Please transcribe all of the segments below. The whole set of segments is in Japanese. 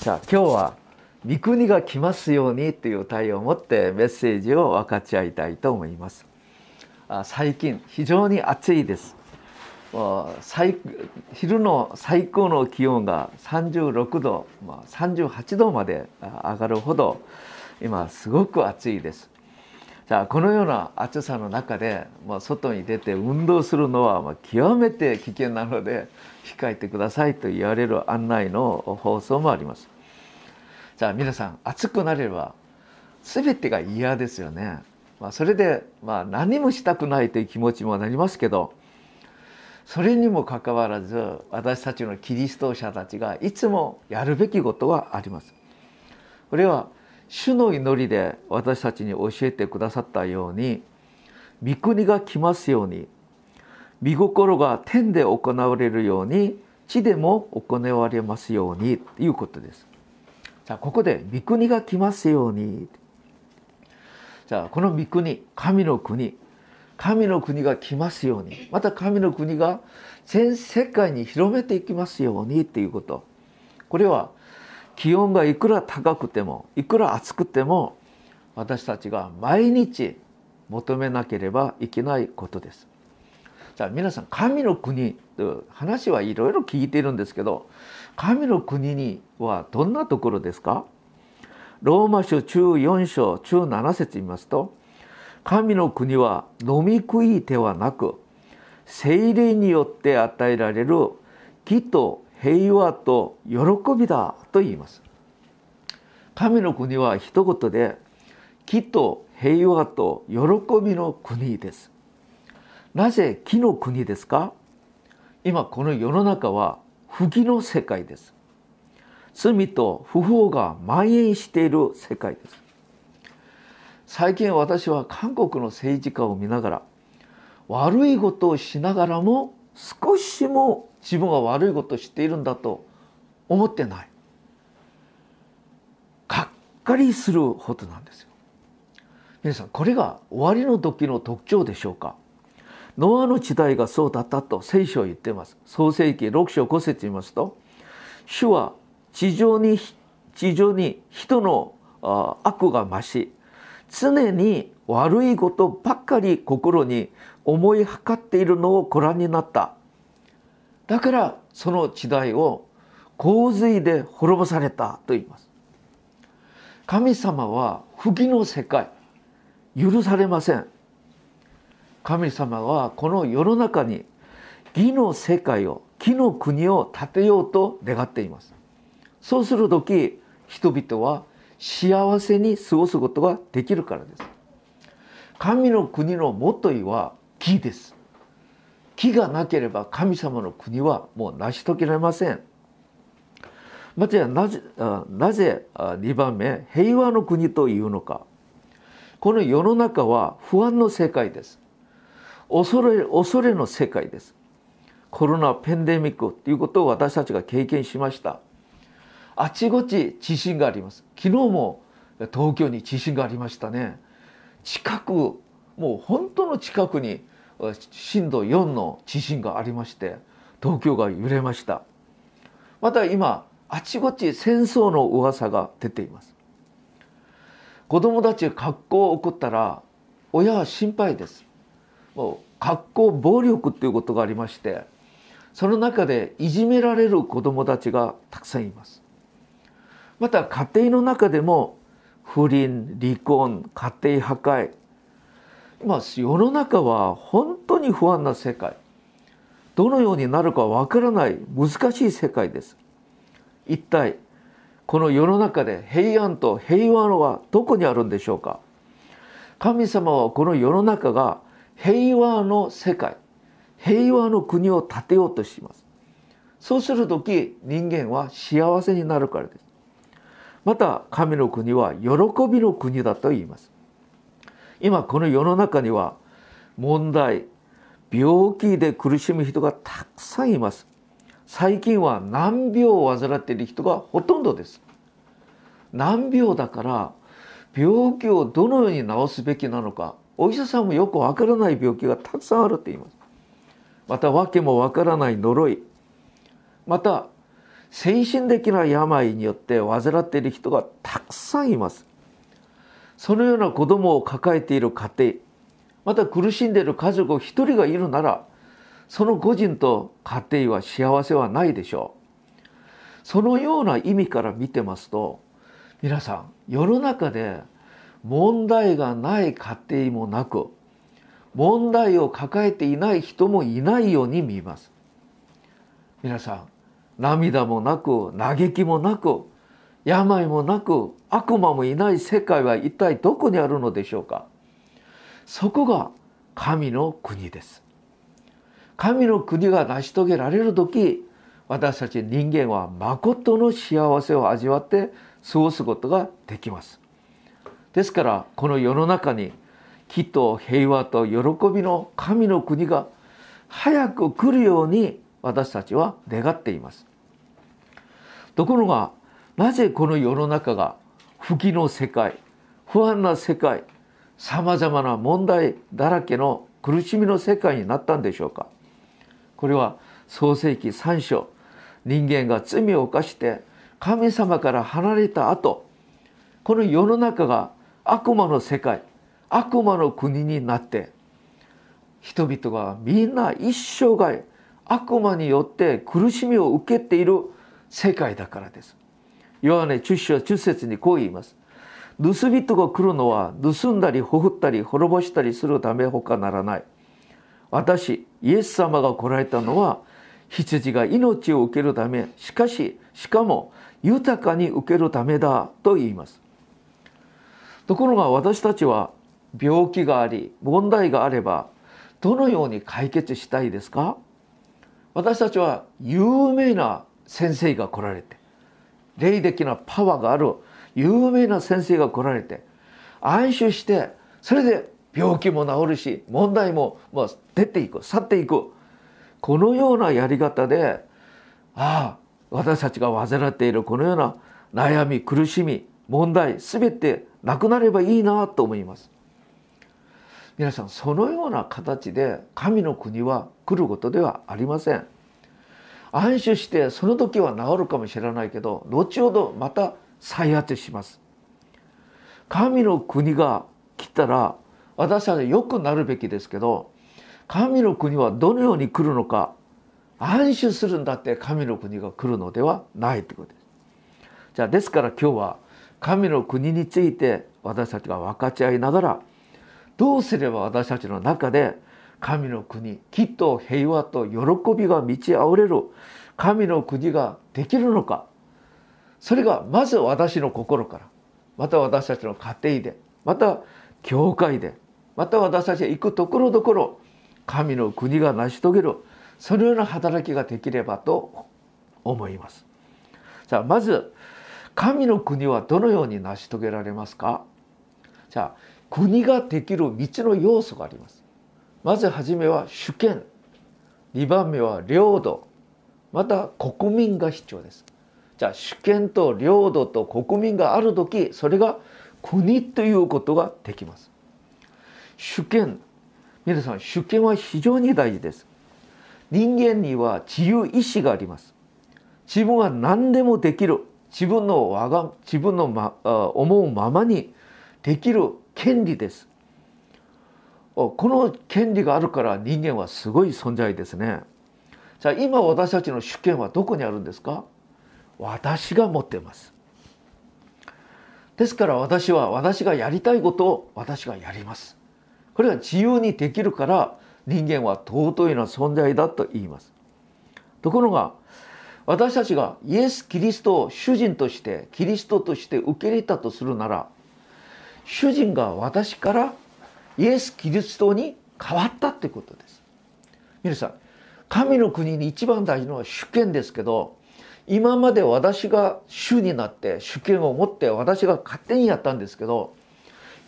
さあ今日は「御国が来ますように」という題を持ってメッセージを分かち合いたいと思います。あ最近非常に暑いです。最昼の最高の気温が36度、まあ、38度まで上がるほど今すごく暑いです。じゃあこのような暑さの中で、まあ、外に出て運動するのはまあ極めて危険なので控えてくださいと言われる案内の放送もあります。じゃあ皆さん暑くなれば全てが嫌ですよね。まあ、それで、まあ、何もしたくないという気持ちもなりますけどそれにもかかわらず私たちのキリスト者たちがいつもやるべきことはあります。これは主の祈りで私たちに教えてくださったように御国が来ますように御心が天で行われるように地でも行われますようにということです。じゃあここで御国が来ますようにじゃあこの御国神の国神の国が来ますようにまた神の国が全世界に広めていきますようにということこれは気温がいくら高くてもいくら暑くても私たちが毎日求めなければいけないことです。じゃあ皆さん神の国という話はいろいろ聞いているんですけど神の国にはどんなところですか？ローマ書中4章中7節見ますと神の国は飲み食いではなく精霊によって与えられる義と平和と喜びだと言います。神の国は一言で木と平和と喜びの国です。なぜ木の国ですか？今この世の中は不義の世界です。罪と不法が蔓延している世界です。最近私は韓国の政治家を見ながら悪いことをしながらも少しも自分が悪いことをしているんだと思ってない。がっかりするほどなんですよ。皆さんこれが終わりの時の特徴でしょうか？ノアの時代がそうだったと聖書を言ってます。創世記6章5節言いますと主は地上に地上に人の悪が増し常に悪いことばっかり心に思いはかっているのをご覧になった。だからその時代を洪水で滅ぼされたと言います。神様は不義の世界許されません。神様はこの世の中に義の世界を義の国を建てようと願っています。そうする時人々は幸せに過ごすことができるからです。神の国のもといは義です。木がなければ神様の国はもう成し遂げられません。またなぜなぜ2番目平和の国というのか。この世の中は不安の世界です。恐れ恐れの世界です。コロナペンデミックということを私たちが経験しました。あちこち地震があります。昨日も東京に地震がありましたね。近くもう本当の近くに震度4の地震がありまして東京が揺れました。また今あちこち戦争の噂が出ています。子供たちが学校を送ったら親は心配です。もう学校暴力っていうことがありましてその中でいじめられる子供たちがたくさんいます。また家庭の中でも不倫離婚家庭破壊今世の中は本当に不安な世界。どのようになるかわからない難しい世界です。一体この世の中で平安と平和はどこにあるんでしょうか。神様はこの世の中が平和の世界平和の国を建てようとします。そうする時人間は幸せになるからです。また神の国は喜びの国だと言います。今この世の中には問題病気で苦しむ人がたくさんいます。最近は難病を患っている人がほとんどです。難病だから病気をどのように治すべきなのかお医者さんもよくわからない病気がたくさんあるって言います。また訳もわからない呪い。また精神的な病によって患っている人がたくさんいます。そのような子供を抱えている家庭。また苦しんでいる家族一人がいるならその個人と家庭は幸せはないでしょう。そのような意味から見てますと皆さん世の中で問題がない家庭もなく問題を抱えていない人もいないように見えます。皆さん涙もなく嘆きもなく病もなく悪魔もいない世界は一体どこにあるのでしょうか。そこが神の国です。神の国が成し遂げられる時私たち人間は誠の幸せを味わって過ごすことができます。ですからこの世の中にきっと平和と喜びの神の国が早く来るように私たちは願っています。ところがなぜこの世の中が不義の世界不安な世界さまざまな問題だらけの苦しみの世界になったんでしょうか。これは創世紀3章。人間が罪を犯して神様から離れた後この世の中が悪魔の世界悪魔の国になって人々がみんな一生涯悪魔によって苦しみを受けている世界だからです。ヨハネ10章10節にこう言います。盗人が来るのは盗んだりほふったり滅ぼしたりするためほかならない。私、イエス様が来られたのは羊が命を受けるため、しかし、しかも豊かに受けるためだと言います。ところが私たちは病気があり、問題があれば、どのように解決したいですか？私たちは有名な先生が来られて霊的なパワーがある有名な先生が来られて安心してそれで病気も治るし問題ももう出ていく去っていくこのようなやり方でああ私たちが患っているこのような悩み苦しみ問題全てなくなればいいなと思います。皆さんそのような形で神の国は来ることではありません。安心してその時は治るかもしれないけど後ほどまた再発します。神の国が来たら私は良くなるべきですけど神の国はどのように来るのか安心するんだって神の国が来るのではないということです。じゃあですから今日は神の国について私たちが分かち合いながらどうすれば私たちの中で神の国きっと平和と喜びが満ち溢れる神の国ができるのかそれがまず私の心からまた私たちの家庭でまた教会でまた私たちが行くところどころ神の国が成し遂げるそのような働きができればと思います。じゃあまず神の国はどのように成し遂げられますか？じゃあ国ができる3つの要素があります。まずはじめは主権。2番目は領土。また国民が必要です。じゃあ主権と領土と国民がある時それが国ということができます。主権。皆さん主権は非常に大事です。人間には自由意志があります。自分は何でもできる。自分の我が自分の、ま、思うままにできる権利ですこの権利があるから人間はすごい存在ですね。じゃあ今私たちの主権はどこにあるんですか？私が持ってます。ですから私は私がやりたいことを私がやります。これは自由にできるから人間は尊いな存在だと言います。ところが私たちがイエス・キリストを主人としてキリストとして受け入れたとするなら主人が私からイエス・キリストに変わったってことです。皆さん神の国に一番大事なのは主権ですけど今まで私が主になって主権を持って私が勝手にやったんですけど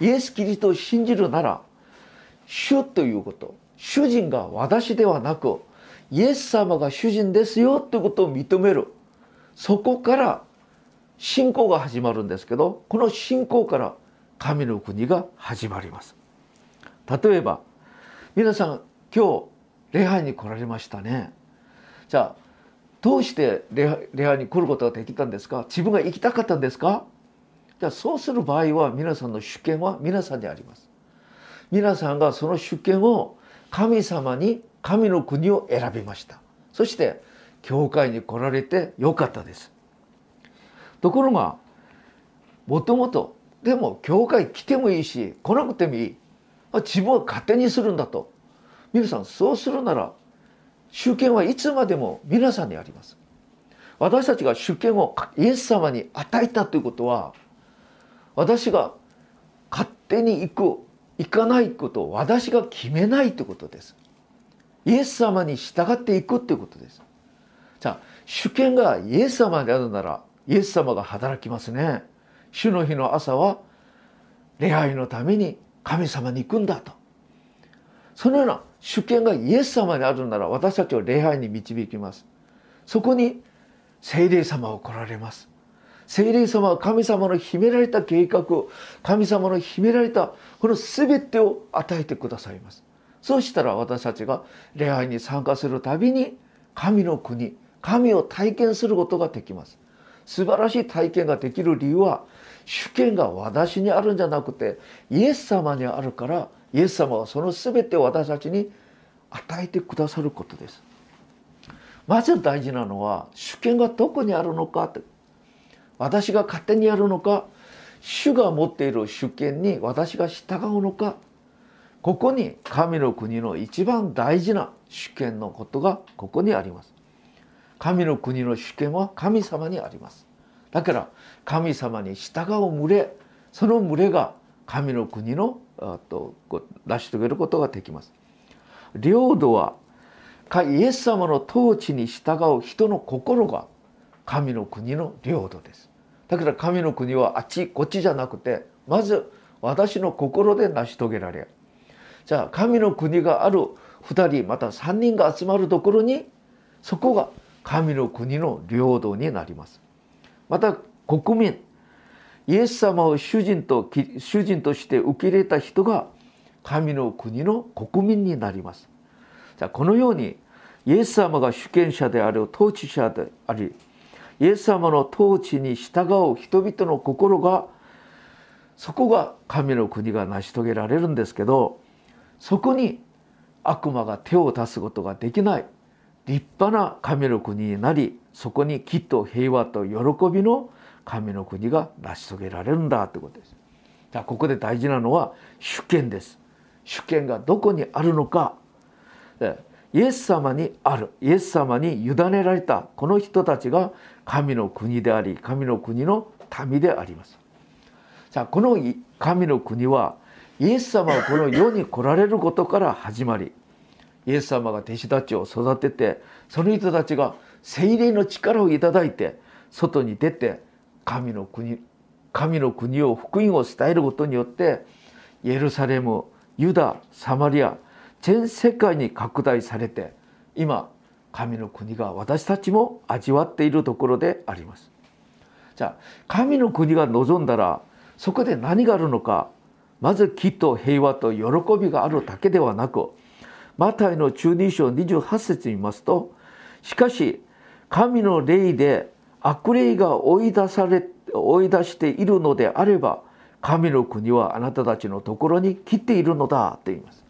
イエス・キリストを信じるなら主ということ主人が私ではなくイエス様が主人ですよということを認める。そこから信仰が始まるんですけどこの信仰から神の国が始まります。例えば皆さん今日礼拝に来られましたね。じゃあどうして礼拝に来ることができたんですか？自分が行きたかったんですか？じゃあそうする場合は皆さんの主権は皆さんであります。皆さんがその主権を神様に神の国を選びました。そして教会に来られてよかったです。ところがもともとでも教会来てもいいし来なくてもいい自分は勝手にするんだと皆さんそうするなら主権はいつまでも皆さんにあります私たちが主権をイエス様に与えたということは私が勝手に行く行かないことを私が決めないということですイエス様に従っていくということです。じゃあ主権がイエス様であるならイエス様が働きますね。主の日の朝は礼拝のために神様に行くんだと。そのような主権がイエス様にあるなら私たちを礼拝に導きます。そこに聖霊様を来られます。聖霊様は神様の秘められた計画神様の秘められたこの全てを与えてくださいます。そうしたら私たちが礼拝に参加するたびに神の国神を体験することができます。素晴らしい体験ができる理由は主権が私にあるんじゃなくてイエス様にあるからイエス様はその全てを私たちに与えてくださることです。まず大事なのは主権がどこにあるのか。って私が勝手にやるのか主が持っている主権に私が従うのか。ここに神の国の一番大事な主権のことがここにあります。神の国の主権は神様にあります。だから神様に従う群れその群れが神の国のと成し遂げることができます。領土はイエス様の統治に従う人の心が神の国の領土です。だから神の国はあっちこっちじゃなくてまず私の心で成し遂げられる。じゃあ神の国がある2人また3人が集まるところにそこが神の国の領土になります。また国民イエス様を主人と主人として受け入れた人が神の国の国民になります。じゃあこのようにイエス様が主権者である統治者でありイエス様の統治に従う人々の心がそこが神の国が成し遂げられるんですけどそこに悪魔が手を出すことができない立派な神の国になりそこにきっと平和と喜びの神の国が成し遂げられるんだということです。じゃあここで大事なのは主権です。主権がどこにあるのかイエス様にあるイエス様に委ねられたこの人たちが神の国であり神の国の民であります。さあこの神の国はイエス様がこの世に来られることから始まりイエス様が弟子たちを育ててその人たちが精霊の力をいただいて外に出て神の国神の国を福音を伝えることによってエルサレムユダサマリア全世界に拡大されて今神の国が私たちも味わっているところであります。じゃあ神の国が望んだらそこで何があるのかまずきっと平和と喜びがあるだけではなくマタイの中二章28節に見ますとしかし神の霊で悪霊が追い出され追い出しているのであれば神の国はあなたたちのところに来ているのだと言います。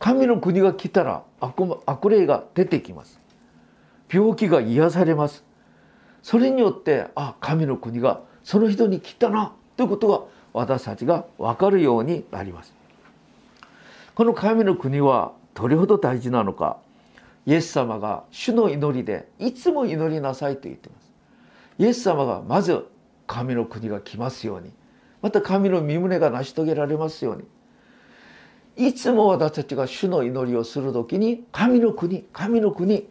神の国が来たら悪悪霊が出てきます。病気が癒されます。それによってあ神の国がその人に来たなということが私たちが分かるようになります。この神の国はどれほど大事なのかイエス様が主の祈りでいつも祈りなさいと言っています。イエス様がまず神の国が来ますようにまた神の身旨が成し遂げられますように。いつも私たちが主の祈りをする時に神の国神の国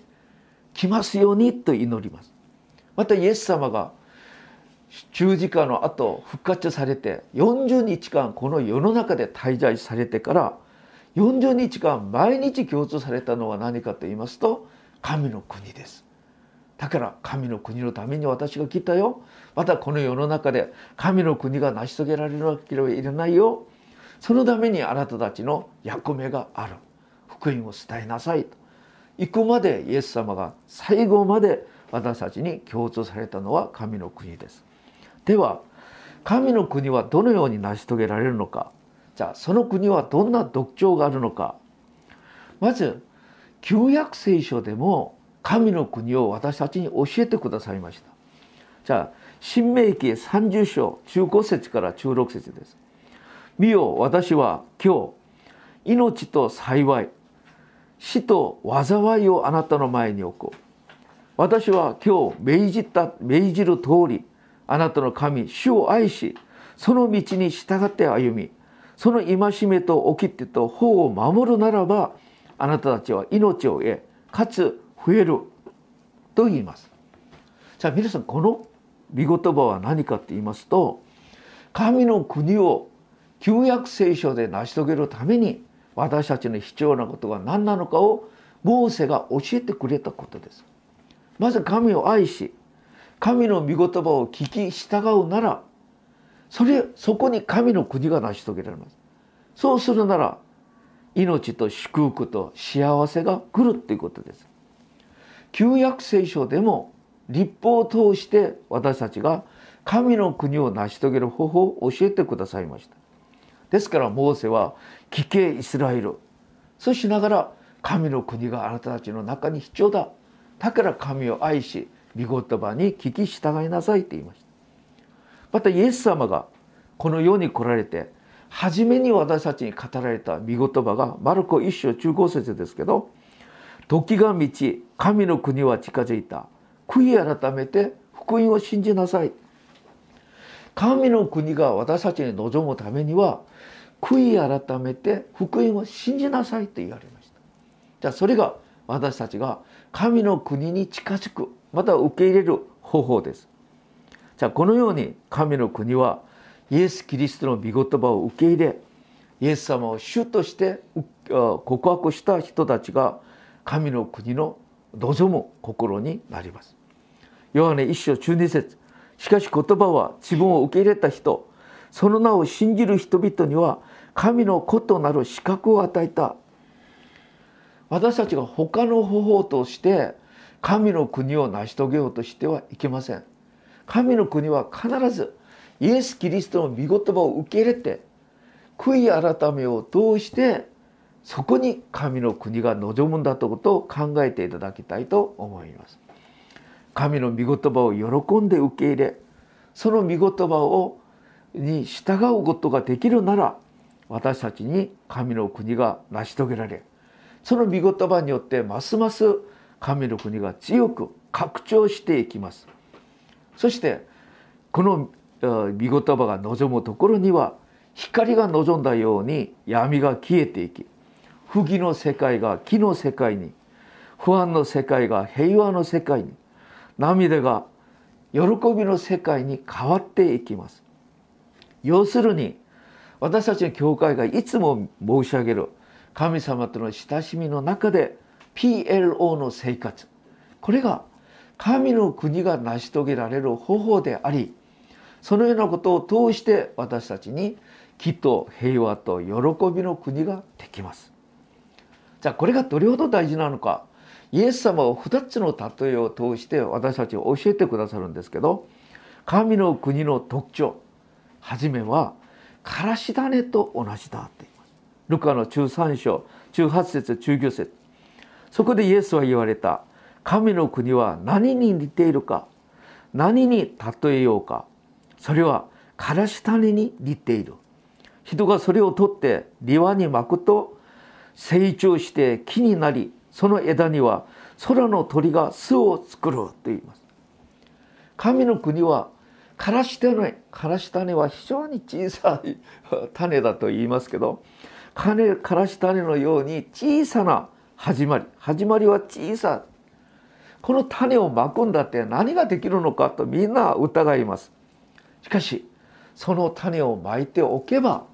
来ますようにと祈ります。またイエス様が十字架の後復活されて40日間この世の中で滞在されてから40日間毎日共通されたのは何かと言いますと神の国です。だから神の国のために私が来たよ。またこの世の中で神の国が成し遂げられるわけではいらないよ。そのためにあなたたちの役目がある。福音を伝えなさいと。行くまでイエス様が最後まで私たちに強調されたのは神の国です。では神の国はどのように成し遂げられるのか？じゃあその国はどんな特徴があるのか？まず旧約聖書でも神の国を私たちに教えてくださいました。じゃあ新明記30章15節から16節です。見よ私は今日命と幸い死と災いをあなたの前に置く。私は今日命じた命じる通りあなたの神主を愛しその道に従って歩みその戒めと掟と法を守るならばあなたたちは命を得かつ増えると言います。じゃあ皆さんこの御言葉は何かって言いますと神の国を旧約聖書で成し遂げるために私たちの必要なことが何なのかをモーセが教えてくれたことです。まず神を愛し神の御言葉を聞き従うならそれそこに神の国が成し遂げられます。そうするなら命と祝福と幸せが来るっていうことです。旧約聖書でも立法を通して私たちが神の国を成し遂げる方法を教えてくださいました。ですからモーセは聞けイスラエルそうしながら神の国があなたたちの中に必要だだから神を愛し御言葉に聞き従いなさいと言いました。またイエス様がこの世に来られて初めに私たちに語られた御言葉がマルコ一章中高節ですけど時が満ち神の国は近づいた。悔い改めて福音を信じなさい。神の国が私たちに望むためには悔い改めて福音を信じなさいと言われました。じゃあそれが私たちが神の国に近づくまた受け入れる方法です。じゃあこのように神の国はイエス・キリストの御言葉を受け入れイエス様を主として告白した人たちが神の国の望む心になります。ヨハネ一章中二節。しかし言葉は自分を受け入れた人その名を信じる人々には神の子となる資格を与えた。私たちが他の方法として神の国を成し遂げようとしてはいけません。神の国は必ずイエス・キリストの御言葉を受け入れて悔い改めを通してそこに神の国が望むんだということを考えていただきたいと思います。神の御言葉を喜んで受け入れその御言葉をに従うことができるなら私たちに神の国が成し遂げられその御言葉によってますます神の国が強く拡張していきます。そしてこの御言葉が望むところには光が望んだように闇が消えていき不義の世界が木の世界に不安の世界が平和の世界に涙が喜びの世界に変わっていきます。要するに私たちの教会がいつも申し上げる神様との親しみの中で PLO の生活。これが神の国が成し遂げられる方法でありそのようなことを通して私たちに木と平和と喜びの国ができます。じゃあこれがどれほど大事なのかイエス様は2つの例えを通して私たちを教えてくださるんですけど神の国の特徴初めはからし種と同じだって言います。ルカの中3章18節中9節。そこでイエスは言われた。神の国は何に似ているか？何に例えようか？それはからし種に似ている。人がそれを取って庭に巻くと成長して木になりその枝には空の鳥が巣を作ると言います。神の国はからし種からし種は非常に小さい種だと言いますけどからし種のように小さな始まり始まりは小さこの種をまくんだって何ができるのかとみんな疑いますしかしその種をまいておけば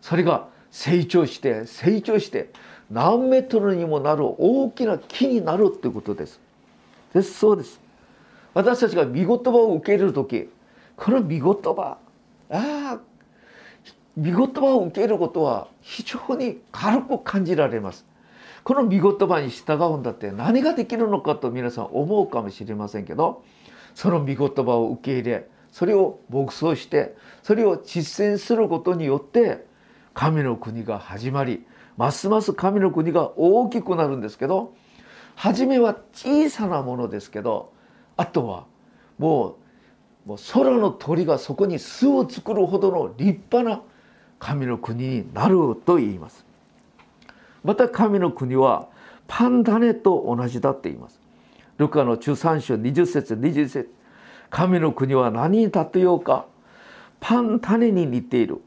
それが成長して成長して何メートルにもなる大きな木になるっていうことです。ですそうです。私たちが御言葉を受け入れる時この御言葉ああ御言葉を受けることは非常に軽く感じられます。この見言葉に従うんだって何ができるのかと皆さん思うかもしれませんけどその見言葉を受け入れそれを牧草してそれを実践することによって神の国が始まりますます神の国が大きくなるんですけど初めは小さなものですけどあとはもうもう空の鳥がそこに巣を作るほどの立派な神の国になると言います。また神の国はパン種と同じだって言います。ルカの中3章20節21節神の国は何に例えようかパン種に似ている。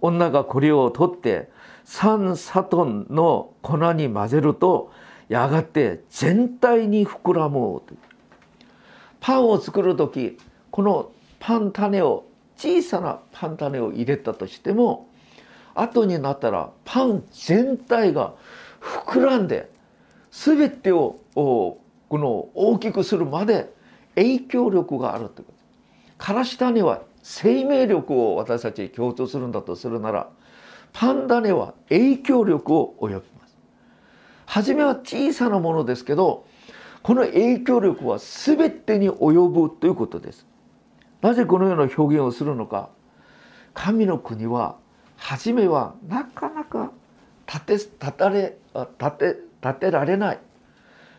女がこれを取って三サトンの粉に混ぜるとやがて全体に膨らむパンを作る時このパン種を小さなパン種を入れたとしても後になったらパン全体が膨らんで全てをこの大きくするまで影響力があるということ。からし種は生命力を私たちに共通するんだとするならパン種は影響力を及びます。初めは小さなものですけどこの影響力は全てに及ぶということです。なぜこのような表現をするのか。神の国は初めはなかなか立て立たれ立て立てられない。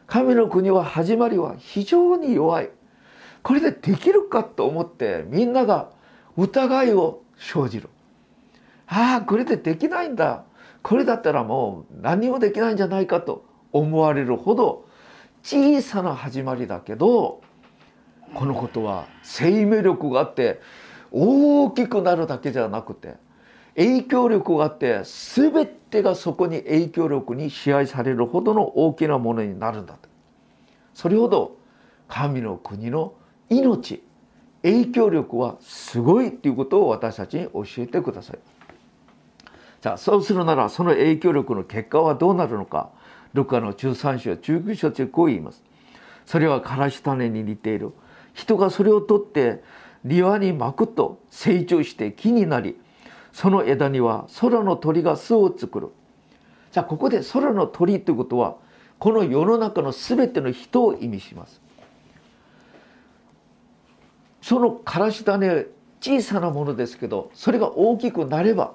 神の国は始まりは非常に弱い。これでできるかと思ってみんなが疑いを生じる。ああこれでできないんだ。これだったらもう何もできないんじゃないかと思われるほど小さな始まりだけどこのことは生命力があって大きくなるだけじゃなくて影響力があって全てがそこに影響力に支配されるほどの大きなものになるんだと。それほど神の国の命影響力はすごいということを私たちに教えてください。さあそうするならその影響力の結果はどうなるのか。ルカの13章19章中こう言います。それはからし種に似ている。人がそれを取って庭に巻くと成長して木になりその枝には空の鳥が巣を作る。じゃあここで空の鳥ということはこの世の中の全ての人を意味します。そのからし種小さなものですけどそれが大きくなれば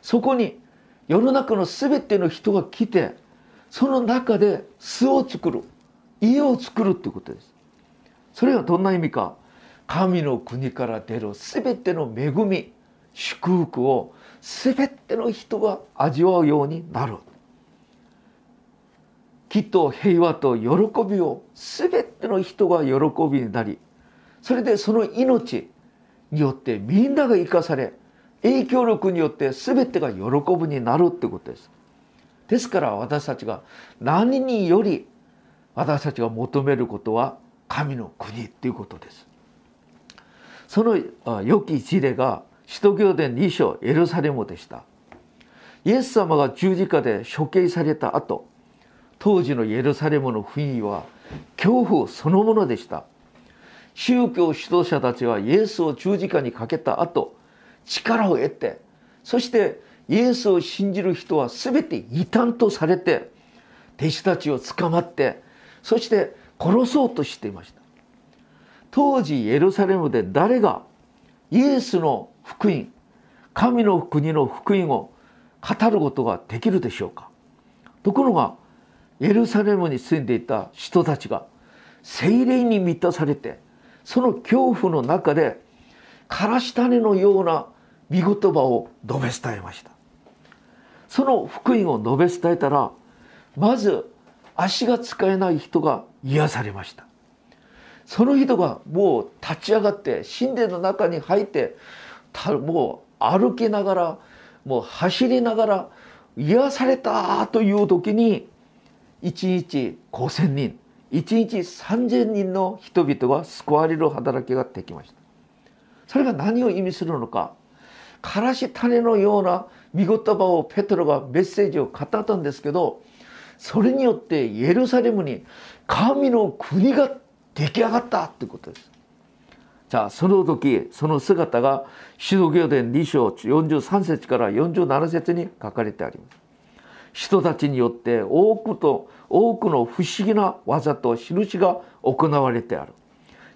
そこに世の中の全ての人が来てその中で巣を作る家を作るっていうことです。それはどんな意味か。神の国から出る全ての恵み。祝福を全ての人が味わうようになる。きっと平和と喜びを全ての人が喜びになりそれでその命によってみんなが生かされ影響力によって全てが喜ぶになるってことです。ですから私たちが何により私たちが求めることは神の国っていうことです。その良き事例が使徒行伝2章エルサレムでした。イエス様が十字架で処刑された後当時のエルサレムの雰囲気は恐怖そのものでした。宗教指導者たちはイエスを十字架にかけた後力を得てそしてイエスを信じる人は全て異端とされて弟子たちを捕まってそして殺そうとしていました。当時エルサレムで誰がイエスの福音神の国の福音を語ることができるでしょうか？ところがエルサレムに住んでいた人たちが精霊に満たされてその恐怖の中でからし種のような見言葉を述べ伝えました。その福音を述べ伝えたらまず足が使えない人が癒されました。その人がもう立ち上がって神殿の中に入ってもう歩きながらもう走りながら癒されたという時に1日5,000人1日3,000人の人々が救われる働きができました。それが何を意味するのか。からし種のような見言葉をペトロがメッセージを語ったんですけどそれによってエルサレムに神の国が出来上がったということです。じゃあその時その姿が使徒行伝2章43節から47節に書かれてあります人たちによって多くと多くの不思議な技と印が行われてある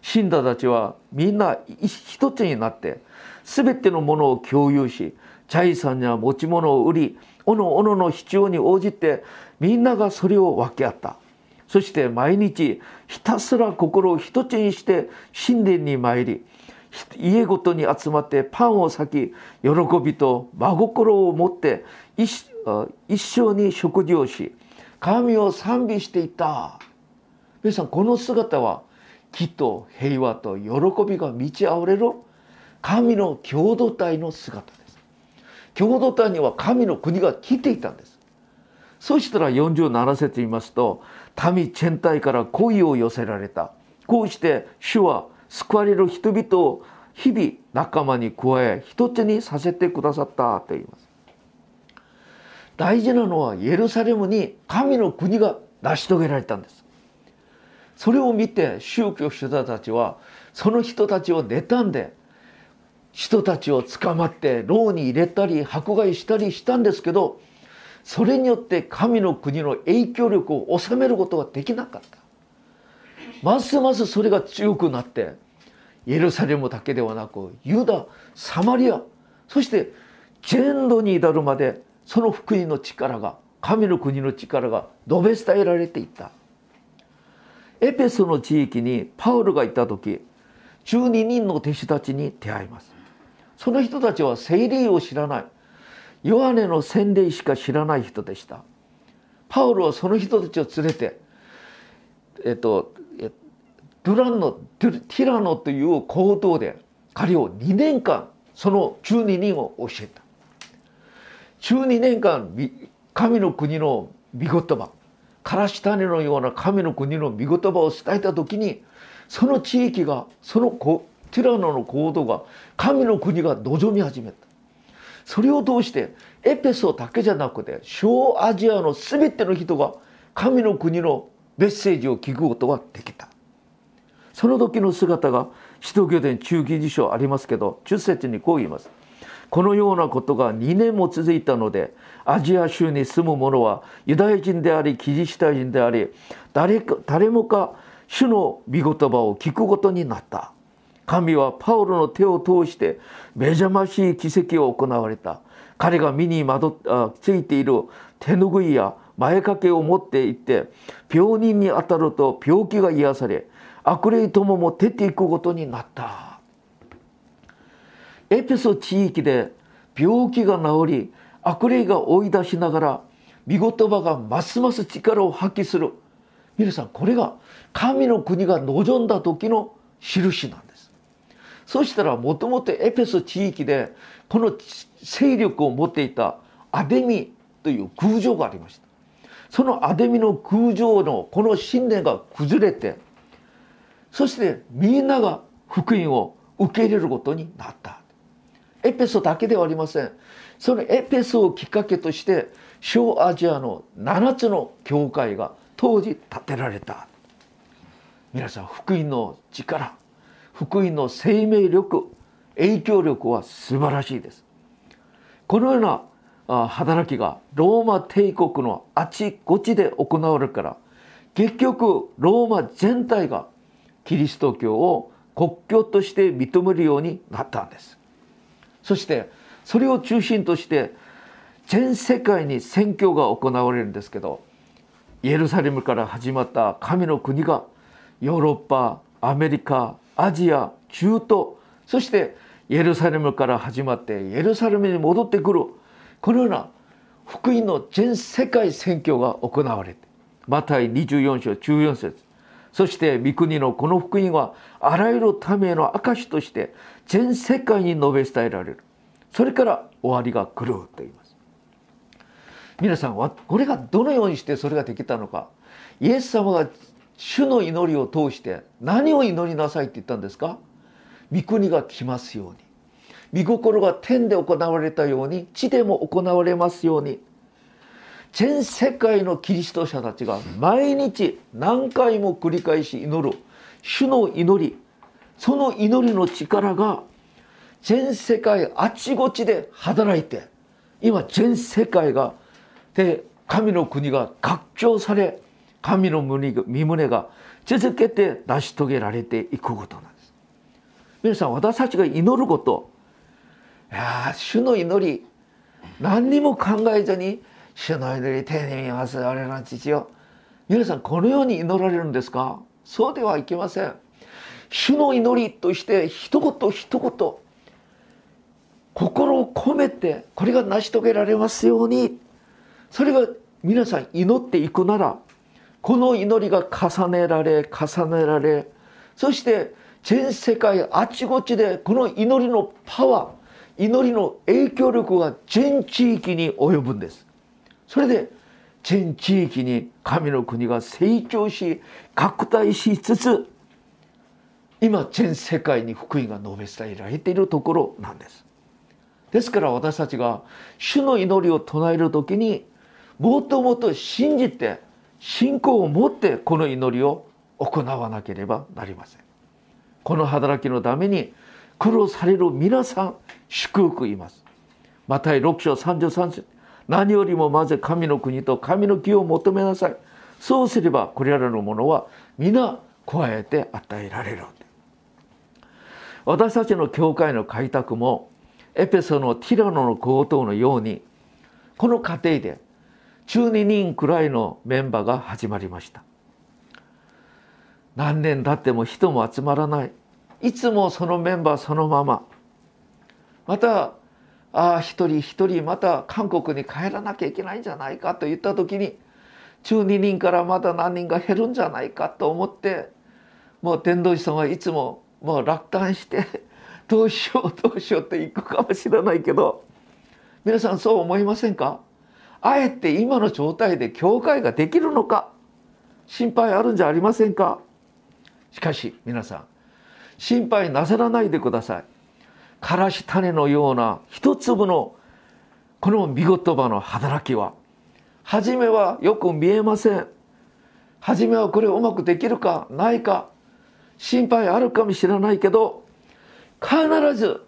信者たちはみんな一つになって全てのものを共有し財産や持ち物を売りおのおのの必要に応じてみんながそれを分け合ったそして毎日ひたすら心を一つにして神殿に参り家ごとに集まってパンを裂き喜びと真心を持って一生に食事をし神を賛美していた。皆さんこの姿はきっと平和と喜びが満ち溢れる神の共同体の姿です。共同体には神の国が来ていたんです。そしたら47節言いますと民全体から恋を寄せられた。こうして主は救われる人々を日々仲間に加え一つにさせてくださったと言います。大事なのはエルサレムに神の国が成し遂げられたんです。それを見て宗教主者たちはその人たちを妬んで人たちを捕まって牢に入れたり迫害したりしたんですけどそれによって神の国の影響力を収めることができなかった。ますますそれが強くなってエルサレムだけではなくユダサマリアそして全土に至るまでその福音の力が神の国の力が述べ伝えられていった。エペソの地域にパウルがいた時12人の弟子たちに出会います。その人たちは聖霊を知らない。ヨハネの洗礼しか知らない人でした。パウルはその人たちを連れてえっとドゥランノティラノという行動で彼を2年間その12人を教えた。12年間神の国の御言葉からし種のような神の国の御言葉を伝えた時にその地域がそのティラノの行動が神の国が望み始めた。それを通してエペソだけじゃなくて小アジアの全ての人が神の国のメッセージを聞くことができた。その時の姿が使徒行伝中期辞書ありますけど10節にこう言います。このようなことが2年も続いたのでアジア州に住む者はユダヤ人でありキリシタ人であり誰か誰もか主の御言葉を聞くことになった。神はパウロの手を通してめざましい奇跡を行われた。彼が身にまどあついている手ぬぐいや前掛けを持っていって病人に当たると病気が癒され悪霊ともも出ていくことになった。エペソ地域で病気が治り悪霊が追い出しながら見言葉がますます力を発揮する。皆さんこれが神の国が望んだ時の印なんです。そしたらもともとエペソ地域でこの勢力を持っていたアデミという空城がありました。そのアデミの空城のこの信念が崩れてそしてみんなが福音を受け入れることになった。エペソだけではありません。そのエペソをきっかけとして小アジアの7つの教会が当時建てられた。皆さん福音の力。福音の生命力影響力は素晴らしいです。このような働きがローマ帝国のあちこちで行われるから結局ローマ全体がキリスト教を国教として認めるようになったんです。そしてそれを中心として全世界に宣教が行われるんですけどイエルサレムから始まった神の国がヨーロッパアメリカアジア中東そしてエルサレムから始まってエルサレムに戻ってくる。このような福音の全世界宣教が行われてマタイ24章14節。そして御国のこの福音はあらゆるための証として全世界に述べ伝えられる。それから終わりが来ると言います。皆さんはこれがどのようにしてそれができたのか。イエス様が主の祈りを通して何を祈りなさいって言ったんですか？御国が来ますように。御心が天で行われたように地でも行われますように。全世界のキリスト者たちが毎日何回も繰り返し祈る。主の祈り。その祈りの力が全世界あちこちで働いて今全世界がで神の国が拡張され神の身胸が続けて成し遂げられていくことなんです。皆さん私たちが祈ること。いや主の祈り何にも考えずに主の祈り丁寧に言います我らの父よ。皆さんこのように祈られるんですか？そうではいけません。主の祈りとして一言一言心を込めてこれが成し遂げられますように。それが皆さん祈っていくならこの祈りが重ねられ重ねられそして全世界あちこちでこの祈りのパワー祈りの影響力が全地域に及ぶんです。それで全地域に神の国が成長し拡大しつつ今全世界に福音が述べ伝えられているところなんです。ですから私たちが主の祈りを唱える時にもともと信じて信仰を持ってこの祈りを行わなければなりません。この働きのために苦労される皆さん祝福います。マタイ6章33節。何よりもまず神の国と神の義を求めなさい。そうすればこれらのものは皆加えて与えられる私たちの教会の開拓もエペソのティラノの強盗のようにこの過程で12人くらいのメンバーが始まりました。何年経っても人も集まらない。いつもそのメンバーそのまま。またああ一人一人また韓国に帰らなきゃいけないんじゃないかと言った時に12人からまた何人か減るんじゃないかと思ってもう天童師さんはいつももう落胆してどうしようどうしようって行くかもしれないけど皆さんそう思いませんか？あえて今の状態で教会ができるのか心配あるんじゃありませんか？しかし皆さん心配なさらないでください。からし種のような一粒のこの見言葉の働きは初めはよく見えません。初めはこれうまくできるかないか心配あるかもしれないけど必ず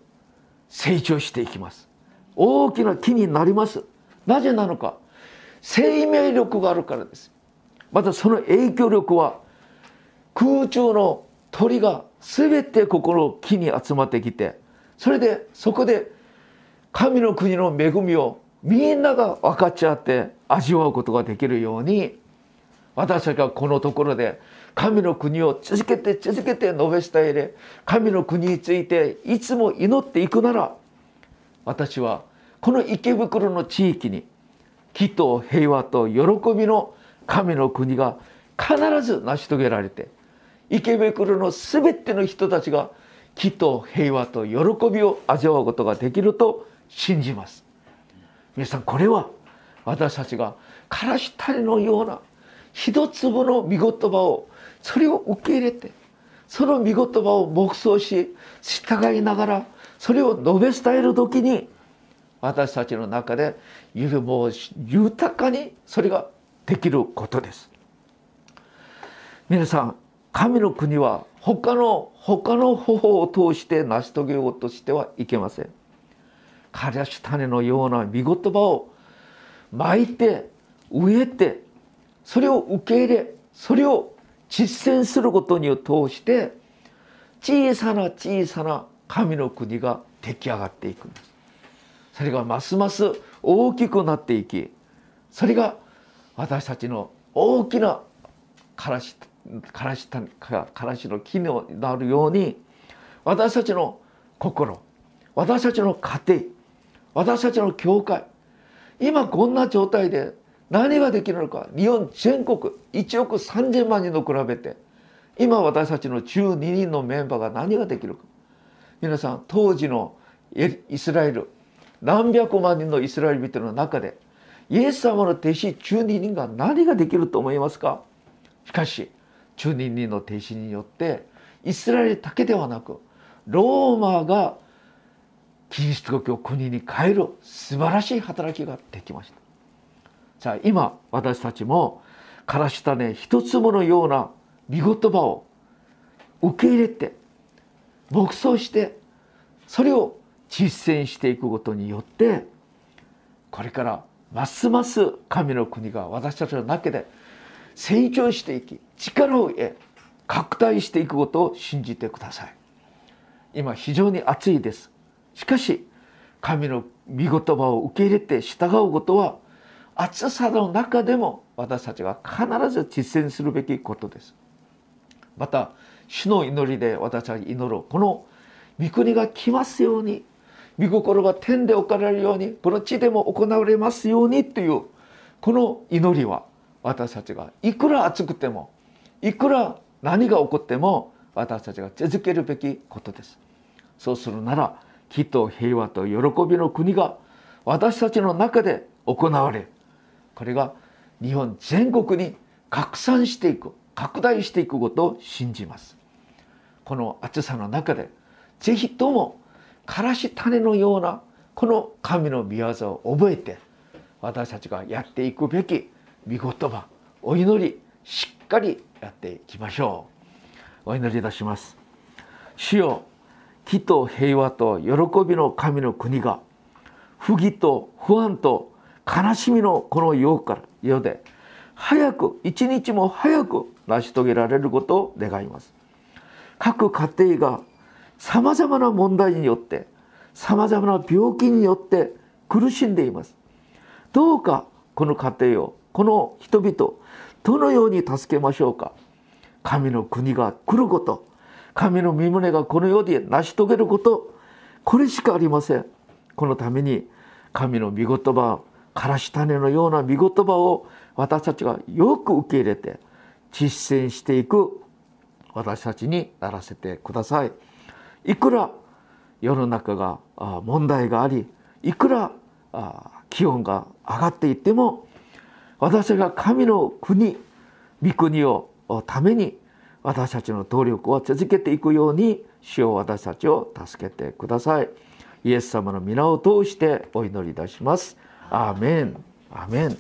成長していきます。大きな木になります。なぜなのか？生命力があるからです。またその影響力は空中の鳥が全てここの木に集まってきてそれでそこで神の国の恵みをみんなが分かち合って味わうことができるように私たちがこのところで神の国を続けて続けて述べ伝えれ神の国についていつも祈っていくなら私はこの池袋の地域に木と平和と喜びの神の国が必ず成し遂げられて池袋の全ての人たちが木と平和と喜びを味わうことができると信じます。皆さんこれは私たちがからし種のような一粒の御言葉をそれを受け入れてその御言葉を黙想し従いながらそれを述べ伝える時に私たちの中でもう豊かにそれができることです皆さん神の国は他の他の方法を通して成し遂げようとしてはいけません。からし種のような見言葉を巻いて植えてそれを受け入れそれを実践することに通して小さな小さな神の国が出来上がっていくんです。それがますます大きくなっていきそれが私たちの大きなからしからしからしの木になるように私たちの心私たちの家庭私たちの教会今こんな状態で何ができるのか日本全国1億3,000万人と比べて今私たちの12人のメンバーが何ができるか。皆さん当時のイスラエル何百万人のイスラエル人の中でイエス様の弟子12人が何ができると思いますか？しかし中人人の停止によってイスラエルだけではなくローマがキリスト教国に変える素晴らしい働きができました。じゃあ今私たちもからしたね一粒のような見言葉を受け入れて黙想してそれを実践していくことによってこれからますます神の国が私たちの中で成長していき力を得拡大していくことを信じてください。今非常に暑いです。しかし神の御言葉を受け入れて従うことは暑さの中でも私たちが必ず実践するべきことです。また主の祈りで私たち祈ろう。この御国が来ますように御心が天で置かれるようにこの地でも行われますようにというこの祈りは私たちがいくら暑くてもいくら何が起こっても私たちが続けるべきことです。そうするならきっと平和と喜びの国が私たちの中で行われこれが日本全国に拡散していく拡大していくことを信じます。この暑さの中でぜひともからし種のようなこの神の御業を覚えて私たちがやっていくべき御言葉お祈りしっかりやっていきましょう。お祈りいたします。主よ木と平和と喜びの神の国が不義と不安と悲しみのこの世から世で早く一日も早く成し遂げられることを願います。各家庭がさまざまな問題によってさまざまな病気によって苦しんでいます。どうかこの家庭をこの人々どのように助けましょうか。神の国が来ること神の身胸がこの世で成し遂げることこれしかありません。このために神の御言葉からし種のような御言葉を私たちがよく受け入れて実践していく私たちにならせてください。いくら世の中が問題がありいくら気温が上がっていっても私が神の国御国をために私たちの努力を続けていくように主を私たちを助けてください。イエス様の皆を通してお祈りいたします。アーメン。アーメン。